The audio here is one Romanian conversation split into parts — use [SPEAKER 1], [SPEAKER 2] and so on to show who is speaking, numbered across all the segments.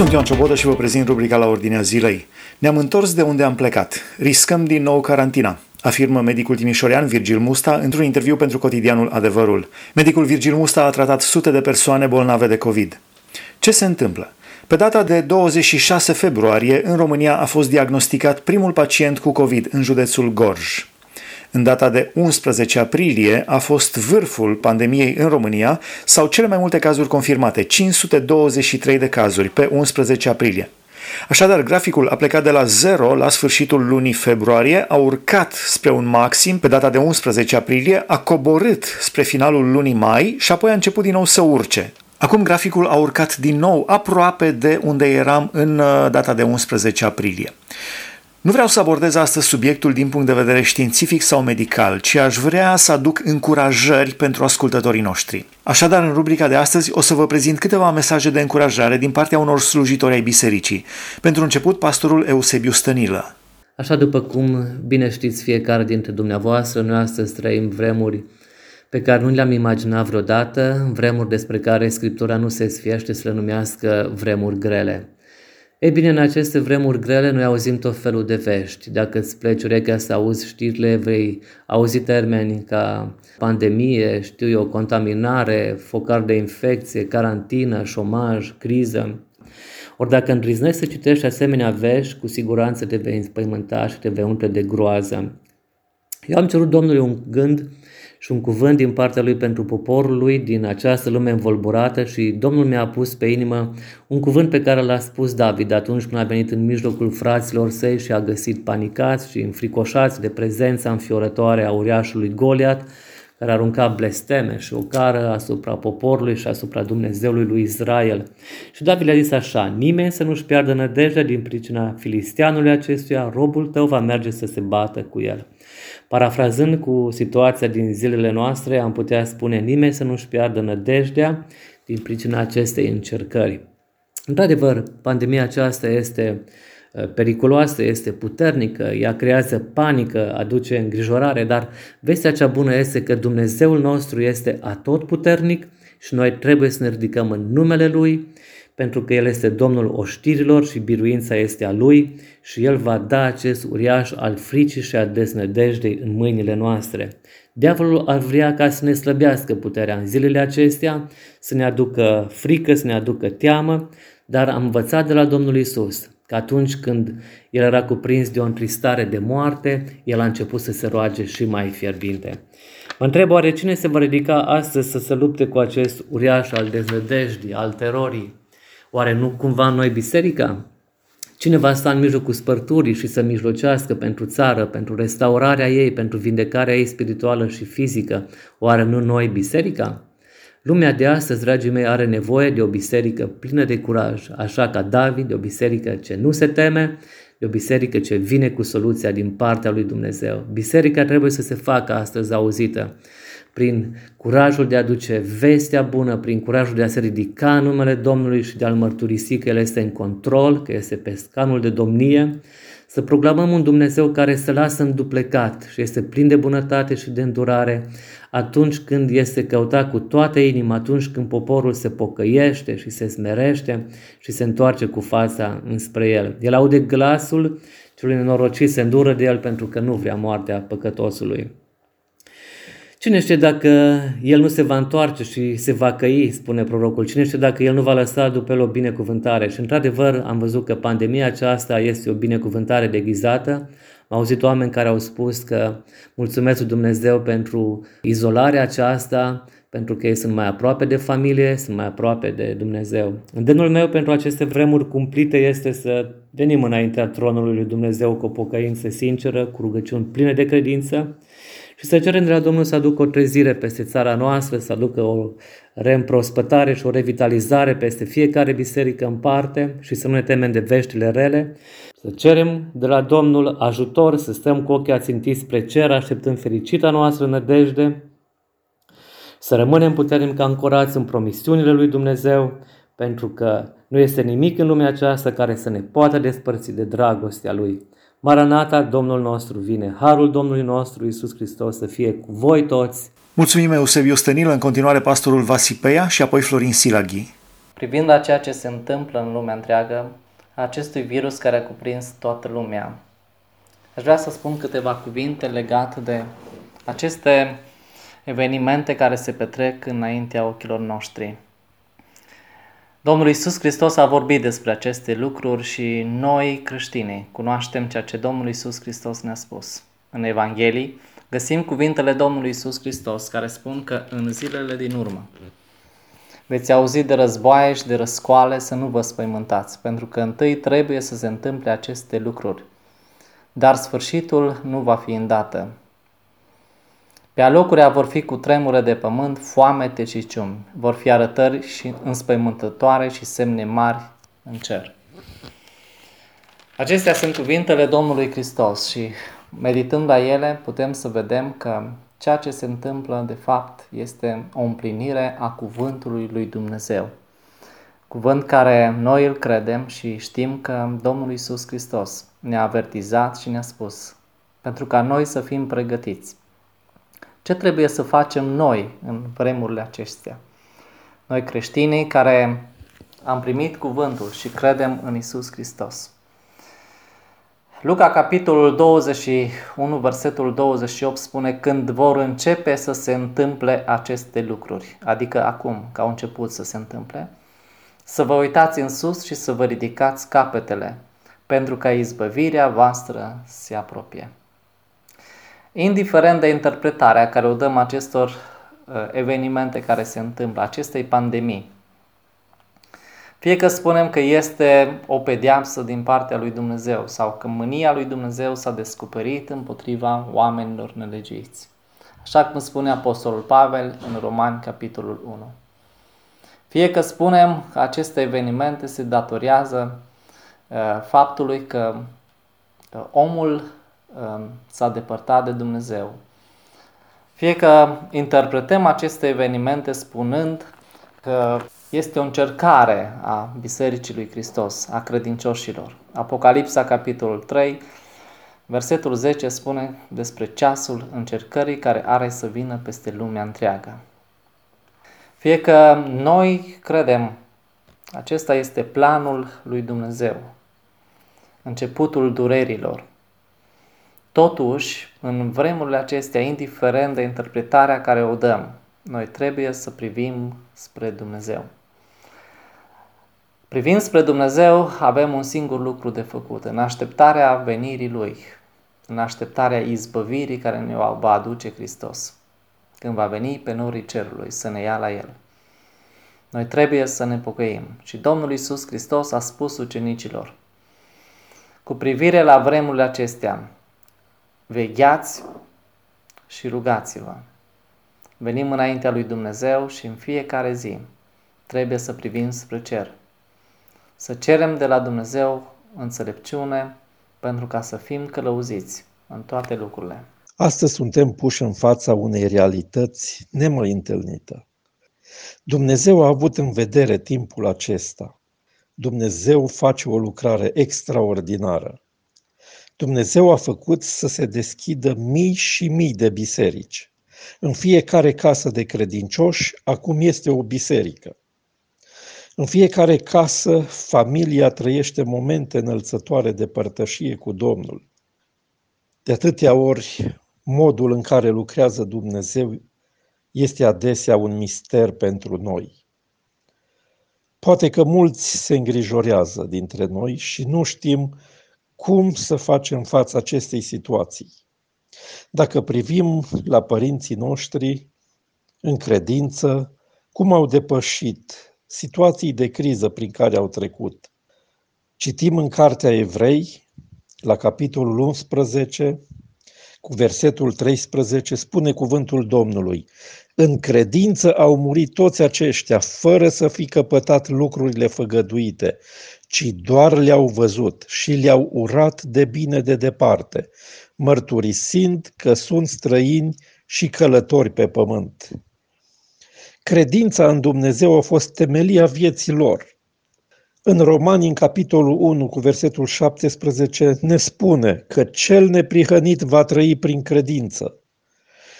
[SPEAKER 1] Sunt Ioan Ciobodă și vă prezint rubrica la ordinea zilei. Ne-am întors de unde am plecat. Riscăm din nou carantina afirmă medicul timișorean Virgil Musta într-un interviu pentru cotidianul Adevărul. Medicul Virgil Musta a tratat sute de persoane bolnave de COVID. Ce se întâmplă? Pe data de 26 februarie, în România a fost diagnosticat primul pacient cu COVID în județul Gorj. În data de 11 aprilie a fost vârful pandemiei în România sau cele mai multe cazuri confirmate, 523 de cazuri pe 11 aprilie. Așadar, graficul a plecat de la 0 la sfârșitul lunii februarie, a urcat spre un maxim pe data de 11 aprilie, a coborât spre finalul lunii mai și apoi a început din nou să urce. Acum graficul a urcat din nou aproape de unde eram în uh, data de 11 aprilie. Nu vreau să abordez astăzi subiectul din punct de vedere științific sau medical, ci aș vrea să aduc încurajări pentru ascultătorii noștri. Așadar, în rubrica de astăzi o să vă prezint câteva mesaje de încurajare din partea unor slujitori ai bisericii. Pentru început, pastorul Eusebiu Stănilă.
[SPEAKER 2] Așa după cum bine știți fiecare dintre dumneavoastră, noi astăzi trăim vremuri pe care nu le-am imaginat vreodată, vremuri despre care Scriptura nu se sfiește să le numească vremuri grele. Ei bine, în aceste vremuri grele noi auzim tot felul de vești. Dacă îți pleci urechea să auzi știrile, vei auzi termeni ca pandemie, știu eu, contaminare, focar de infecție, carantină, șomaj, criză. Ori dacă îndrăznești să citești asemenea vești, cu siguranță te vei înspăimânta și te vei umple de groază. Eu am cerut Domnului un gând și un cuvânt din partea lui pentru poporul lui din această lume învolburată și Domnul mi-a pus pe inimă un cuvânt pe care l-a spus David atunci când a venit în mijlocul fraților săi și a găsit panicați și înfricoșați de prezența înfiorătoare a uriașului Goliat, care arunca blesteme și o cară asupra poporului și asupra Dumnezeului lui Israel. Și David le-a zis așa, nimeni să nu-și piardă nădejdea din pricina filistianului acestuia, robul tău va merge să se bată cu el. Parafrazând cu situația din zilele noastre, am putea spune nimeni să nu-și piardă nădejdea din pricina acestei încercări. Într-adevăr, pandemia aceasta este uh, periculoasă, este puternică, ea creează panică, aduce îngrijorare, dar vestea cea bună este că Dumnezeul nostru este atotputernic și noi trebuie să ne ridicăm în numele Lui pentru că El este Domnul oștirilor și biruința este a Lui și El va da acest uriaș al fricii și a desnădejdei în mâinile noastre. Diavolul ar vrea ca să ne slăbească puterea în zilele acestea, să ne aducă frică, să ne aducă teamă, dar am învățat de la Domnul Isus că atunci când el era cuprins de o întristare de moarte, el a început să se roage și mai fierbinte. Mă întreb oare cine se va ridica astăzi să se lupte cu acest uriaș al deznădejdii, al terorii, Oare nu cumva noi biserica? Cine va sta în mijlocul spărturii și să mijlocească pentru țară, pentru restaurarea ei, pentru vindecarea ei spirituală și fizică? Oare nu noi biserica? Lumea de astăzi, dragii mei, are nevoie de o biserică plină de curaj, așa ca David, de o biserică ce nu se teme, de o biserică ce vine cu soluția din partea lui Dumnezeu. Biserica trebuie să se facă astăzi auzită prin curajul de a duce vestea bună, prin curajul de a se ridica în numele Domnului și de a-L mărturisi că El este în control, că este pe scanul de domnie, să proclamăm un Dumnezeu care se lasă înduplecat și este plin de bunătate și de îndurare atunci când este căutat cu toată inima, atunci când poporul se pocăiește și se smerește și se întoarce cu fața înspre El. El aude glasul celui nenorocit, se îndură de El pentru că nu vrea moartea păcătosului. Cine știe dacă el nu se va întoarce și se va căi, spune prorocul, cine știe dacă el nu va lăsa după el o binecuvântare. Și într-adevăr am văzut că pandemia aceasta este o binecuvântare deghizată. Am auzit oameni care au spus că mulțumesc Dumnezeu pentru izolarea aceasta, pentru că ei sunt mai aproape de familie, sunt mai aproape de Dumnezeu. Îndemnul meu pentru aceste vremuri cumplite este să venim înaintea tronului lui Dumnezeu cu o pocăință sinceră, cu rugăciuni pline de credință, și să cerem de la Domnul să aducă o trezire peste țara noastră, să aducă o reîmprospătare și o revitalizare peste fiecare biserică în parte și să nu ne temem de veștile rele. Să cerem de la Domnul ajutor, să stăm cu ochii ațintiți spre cer, așteptând fericita noastră nădejde, să rămânem puternic ancorați în promisiunile lui Dumnezeu, pentru că nu este nimic în lumea aceasta care să ne poată despărți de dragostea Lui. Maranata, Domnul nostru vine. Harul Domnului nostru Isus Hristos să fie cu voi toți.
[SPEAKER 1] Mulțumim Eusebiu Stănilă, în continuare pastorul Vasipeia și apoi Florin Silaghi.
[SPEAKER 3] privind la ceea ce se întâmplă în lumea întreagă, acestui virus care a cuprins toată lumea. Aș vrea să spun câteva cuvinte legate de aceste evenimente care se petrec înaintea ochilor noștri. Domnul Isus Hristos a vorbit despre aceste lucruri și noi, creștinii, cunoaștem ceea ce Domnul Isus Hristos ne-a spus. În Evanghelii găsim cuvintele Domnului Isus Hristos care spun că în zilele din urmă veți auzi de războaie și de răscoale să nu vă spăimântați, pentru că întâi trebuie să se întâmple aceste lucruri. Dar sfârșitul nu va fi îndată. Pe alocurea vor fi cu tremure de pământ, foamete și ciumi. Vor fi arătări și înspăimântătoare și semne mari în cer. Acestea sunt cuvintele Domnului Hristos și meditând la ele putem să vedem că ceea ce se întâmplă de fapt este o împlinire a cuvântului lui Dumnezeu. Cuvânt care noi îl credem și știm că Domnul Isus Hristos ne-a avertizat și ne-a spus pentru ca noi să fim pregătiți. Ce trebuie să facem noi în vremurile acestea? Noi creștinii care am primit cuvântul și credem în Isus Hristos. Luca, capitolul 21, versetul 28 spune când vor începe să se întâmple aceste lucruri, adică acum, că au început să se întâmple, să vă uitați în sus și să vă ridicați capetele, pentru ca izbăvirea voastră se apropie. Indiferent de interpretarea care o dăm acestor uh, evenimente care se întâmplă, acestei pandemii, fie că spunem că este o pedeapsă din partea lui Dumnezeu sau că mânia lui Dumnezeu s-a descoperit împotriva oamenilor nelegiuiți. Așa cum spune Apostolul Pavel în Romani, capitolul 1. Fie că spunem că aceste evenimente se datorează uh, faptului că uh, omul uh, s-a depărtat de Dumnezeu. Fie că interpretăm aceste evenimente spunând că este o încercare a Bisericii lui Hristos, a credincioșilor. Apocalipsa, capitolul 3, versetul 10 spune despre ceasul încercării care are să vină peste lumea întreagă. Fie că noi credem, acesta este planul lui Dumnezeu, începutul durerilor. Totuși, în vremurile acestea, indiferent de interpretarea care o dăm, noi trebuie să privim spre Dumnezeu. Privind spre Dumnezeu, avem un singur lucru de făcut, în așteptarea venirii Lui, în așteptarea izbăvirii care ne va aduce Hristos, când va veni pe norii cerului să ne ia la El. Noi trebuie să ne pocăim și Domnul Isus Hristos a spus ucenicilor, cu privire la vremurile acestea, vegheați și rugați-vă. Venim înaintea lui Dumnezeu și în fiecare zi trebuie să privim spre cer să cerem de la Dumnezeu înțelepciune pentru ca să fim călăuziți în toate lucrurile.
[SPEAKER 4] Astăzi suntem puși în fața unei realități nemai întâlnită. Dumnezeu a avut în vedere timpul acesta. Dumnezeu face o lucrare extraordinară. Dumnezeu a făcut să se deschidă mii și mii de biserici. În fiecare casă de credincioși, acum este o biserică. În fiecare casă, familia trăiește momente înălțătoare de părtășie cu Domnul. De atâtea ori, modul în care lucrează Dumnezeu este adesea un mister pentru noi. Poate că mulți se îngrijorează dintre noi și nu știm cum să facem față acestei situații. Dacă privim la părinții noștri în credință, cum au depășit situații de criză prin care au trecut. Citim în Cartea Evrei, la capitolul 11, cu versetul 13, spune cuvântul Domnului. În credință au murit toți aceștia, fără să fi căpătat lucrurile făgăduite, ci doar le-au văzut și le-au urat de bine de departe, mărturisind că sunt străini și călători pe pământ. Credința în Dumnezeu a fost temelia vieții lor. În Romani, în capitolul 1, cu versetul 17, ne spune că cel neprihănit va trăi prin credință.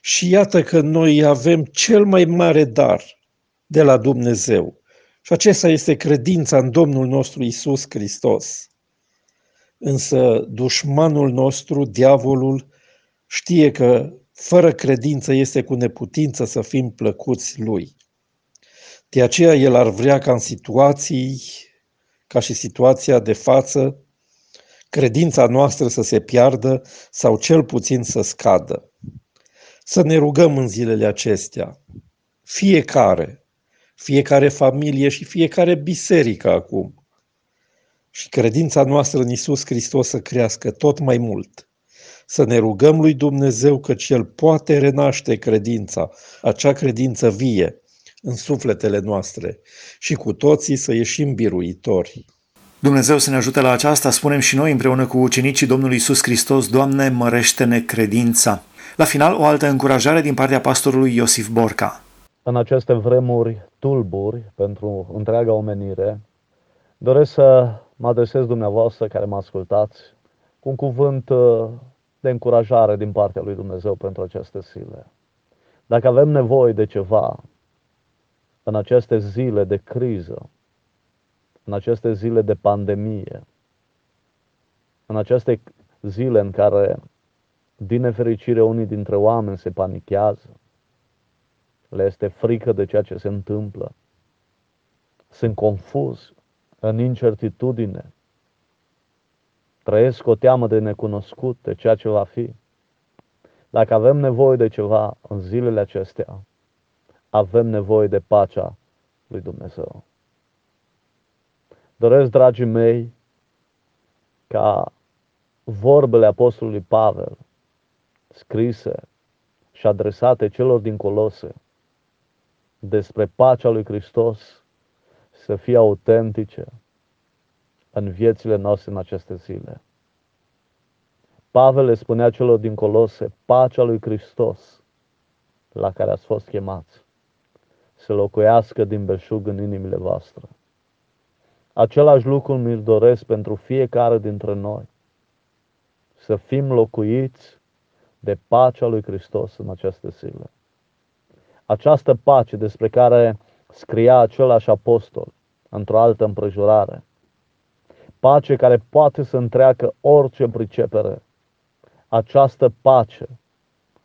[SPEAKER 4] Și iată că noi avem cel mai mare dar de la Dumnezeu, Și acesta este credința în Domnul nostru Isus Hristos. Însă dușmanul nostru, diavolul, știe că fără credință este cu neputință să fim plăcuți lui. De aceea el ar vrea ca în situații, ca și situația de față, credința noastră să se piardă sau cel puțin să scadă. Să ne rugăm în zilele acestea, fiecare, fiecare familie și fiecare biserică acum, și credința noastră în Isus Hristos să crească tot mai mult. Să ne rugăm lui Dumnezeu că El poate renaște credința, acea credință vie, în sufletele noastre și cu toții să ieșim biruitori.
[SPEAKER 1] Dumnezeu să ne ajute la aceasta, spunem și noi împreună cu ucenicii Domnului Isus Hristos, Doamne, mărește-ne credința. La final, o altă încurajare din partea pastorului Iosif Borca.
[SPEAKER 5] În aceste vremuri tulburi pentru întreaga omenire, doresc să mă adresez dumneavoastră care mă ascultați cu un cuvânt uh, de încurajare din partea lui Dumnezeu pentru aceste zile. Dacă avem nevoie de ceva în aceste zile de criză, în aceste zile de pandemie, în aceste zile în care, din nefericire, unii dintre oameni se panichează, le este frică de ceea ce se întâmplă, sunt confuz, în incertitudine, trăiesc o teamă de necunoscut, de ceea ce va fi. Dacă avem nevoie de ceva în zilele acestea, avem nevoie de pacea lui Dumnezeu. Doresc, dragii mei, ca vorbele Apostolului Pavel, scrise și adresate celor din Colose, despre pacea lui Hristos, să fie autentice în viețile noastre în aceste zile. Pavel le spunea celor din Colose, pacea lui Hristos, la care ați fost chemați, să locuiască din belșug în inimile voastre. Același lucru mi-l doresc pentru fiecare dintre noi. Să fim locuiți de pacea lui Hristos în aceste zile. Această pace despre care scria același apostol într-o altă împrejurare. Pace care poate să întreacă orice pricepere. Această pace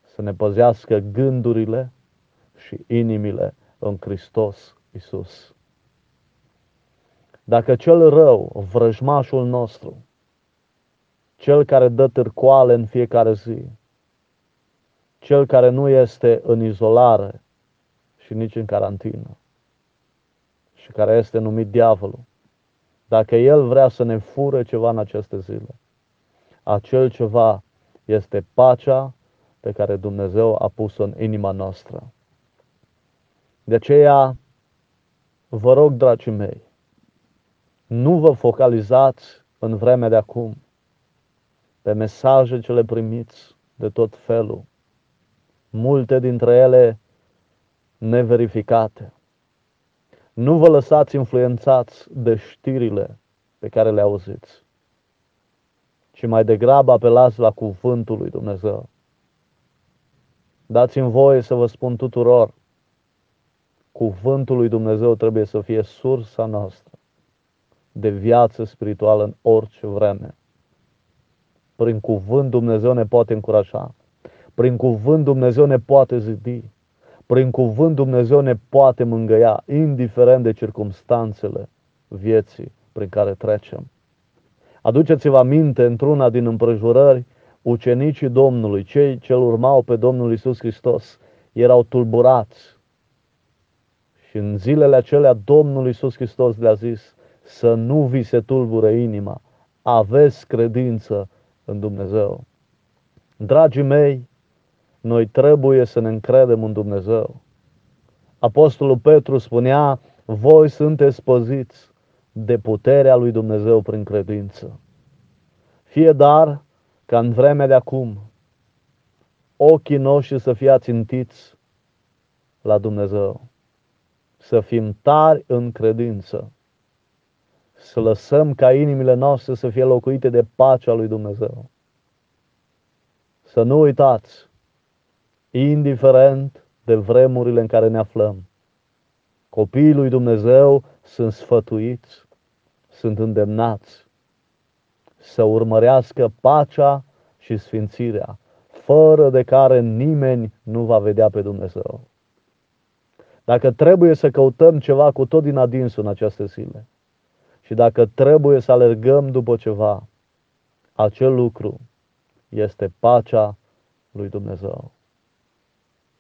[SPEAKER 5] să ne păzească gândurile și inimile în Hristos Isus. Dacă cel rău, vrăjmașul nostru, cel care dă târcoale în fiecare zi, cel care nu este în izolare și nici în carantină, și care este numit diavolul, dacă el vrea să ne fure ceva în aceste zile, acel ceva este pacea pe care Dumnezeu a pus-o în inima noastră. De aceea, vă rog, dragii mei, nu vă focalizați în vremea de acum pe mesaje ce le primiți de tot felul, multe dintre ele neverificate. Nu vă lăsați influențați de știrile pe care le auziți, ci mai degrabă apelați la cuvântul lui Dumnezeu. Dați-mi voie să vă spun tuturor, cuvântul lui Dumnezeu trebuie să fie sursa noastră de viață spirituală în orice vreme. Prin cuvânt Dumnezeu ne poate încuraja. Prin cuvânt Dumnezeu ne poate zidi. Prin cuvânt Dumnezeu ne poate mângăia, indiferent de circumstanțele vieții prin care trecem. Aduceți-vă aminte, într-una din împrejurări, ucenicii Domnului, cei ce urmau pe Domnul Isus Hristos, erau tulburați. Și în zilele acelea Domnul Isus Hristos le-a zis să nu vi se tulbure inima, aveți credință în Dumnezeu. Dragii mei, noi trebuie să ne încredem în Dumnezeu. Apostolul Petru spunea, voi sunteți păziți de puterea lui Dumnezeu prin credință. Fie dar ca în vremea de acum ochii noștri să fie ațintiți la Dumnezeu, să fim tari în credință, să lăsăm ca inimile noastre să fie locuite de pacea lui Dumnezeu. Să nu uitați indiferent de vremurile în care ne aflăm. Copiii lui Dumnezeu sunt sfătuiți, sunt îndemnați să urmărească pacea și sfințirea, fără de care nimeni nu va vedea pe Dumnezeu. Dacă trebuie să căutăm ceva cu tot din adinsul în aceste zile și dacă trebuie să alergăm după ceva, acel lucru este pacea lui Dumnezeu.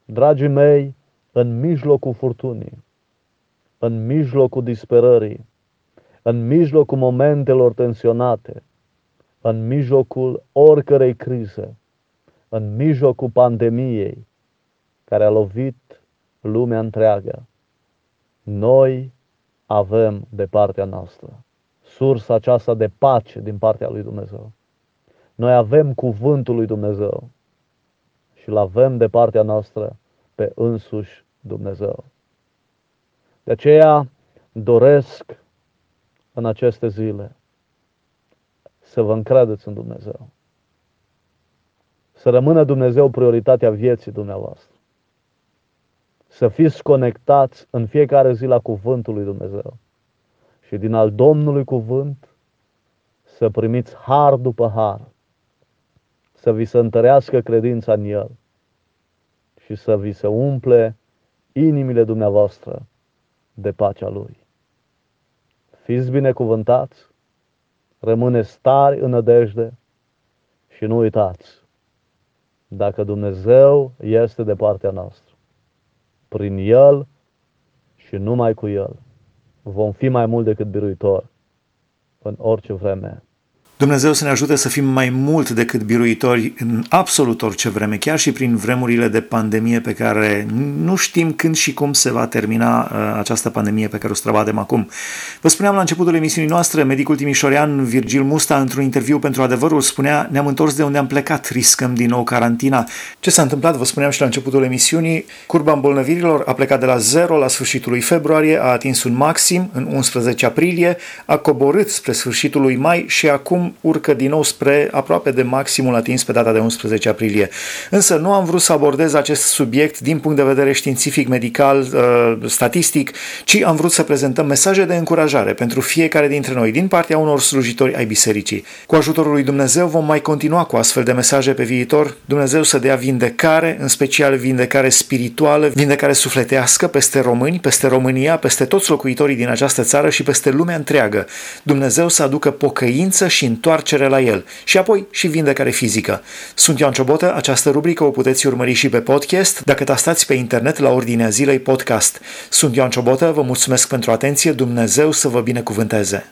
[SPEAKER 5] Dragii mei, în mijlocul furtunii, în mijlocul disperării, în mijlocul momentelor tensionate, în mijlocul oricărei crize, în mijlocul pandemiei care a lovit lumea întreagă, noi avem de partea noastră sursa aceasta de pace din partea lui Dumnezeu. Noi avem cuvântul lui Dumnezeu și îl avem de partea noastră pe însuși Dumnezeu. De aceea doresc în aceste zile să vă încredeți în Dumnezeu. Să rămână Dumnezeu prioritatea vieții dumneavoastră. Să fiți conectați în fiecare zi la cuvântul lui Dumnezeu. Și din al Domnului cuvânt să primiți har după har. Să vi se întărească credința în El și să vi se umple inimile dumneavoastră de pacea Lui. Fiți binecuvântați, rămâneți stari în nădejde și nu uitați, dacă Dumnezeu este de partea noastră, prin El și numai cu El, vom fi mai mult decât biruitori în orice vreme
[SPEAKER 1] Dumnezeu să ne ajute să fim mai mult decât biruitori în absolut orice vreme, chiar și prin vremurile de pandemie pe care nu știm când și cum se va termina uh, această pandemie pe care o străbadem acum. Vă spuneam la începutul emisiunii noastre, medicul timișorean Virgil Musta, într-un interviu pentru adevărul, spunea ne-am întors de unde am plecat, riscăm din nou carantina. Ce s-a întâmplat, vă spuneam și la începutul emisiunii, curba îmbolnăvirilor a plecat de la zero la sfârșitul lui februarie, a atins un maxim în 11 aprilie, a coborât spre sfârșitul lui mai și acum urcă din nou spre aproape de maximul atins pe data de 11 aprilie. Însă nu am vrut să abordez acest subiect din punct de vedere științific, medical, uh, statistic, ci am vrut să prezentăm mesaje de încurajare pentru fiecare dintre noi din partea unor slujitori ai bisericii. Cu ajutorul lui Dumnezeu vom mai continua cu astfel de mesaje pe viitor. Dumnezeu să dea vindecare, în special vindecare spirituală, vindecare sufletească peste români, peste România, peste toți locuitorii din această țară și peste lumea întreagă. Dumnezeu să aducă pocăință și întoarcere la el și apoi și vindecare fizică. Sunt Ioan Ciobotă, această rubrică o puteți urmări și pe podcast dacă tastați pe internet la ordinea zilei podcast. Sunt Ioan Ciobotă, vă mulțumesc pentru atenție, Dumnezeu să vă binecuvânteze!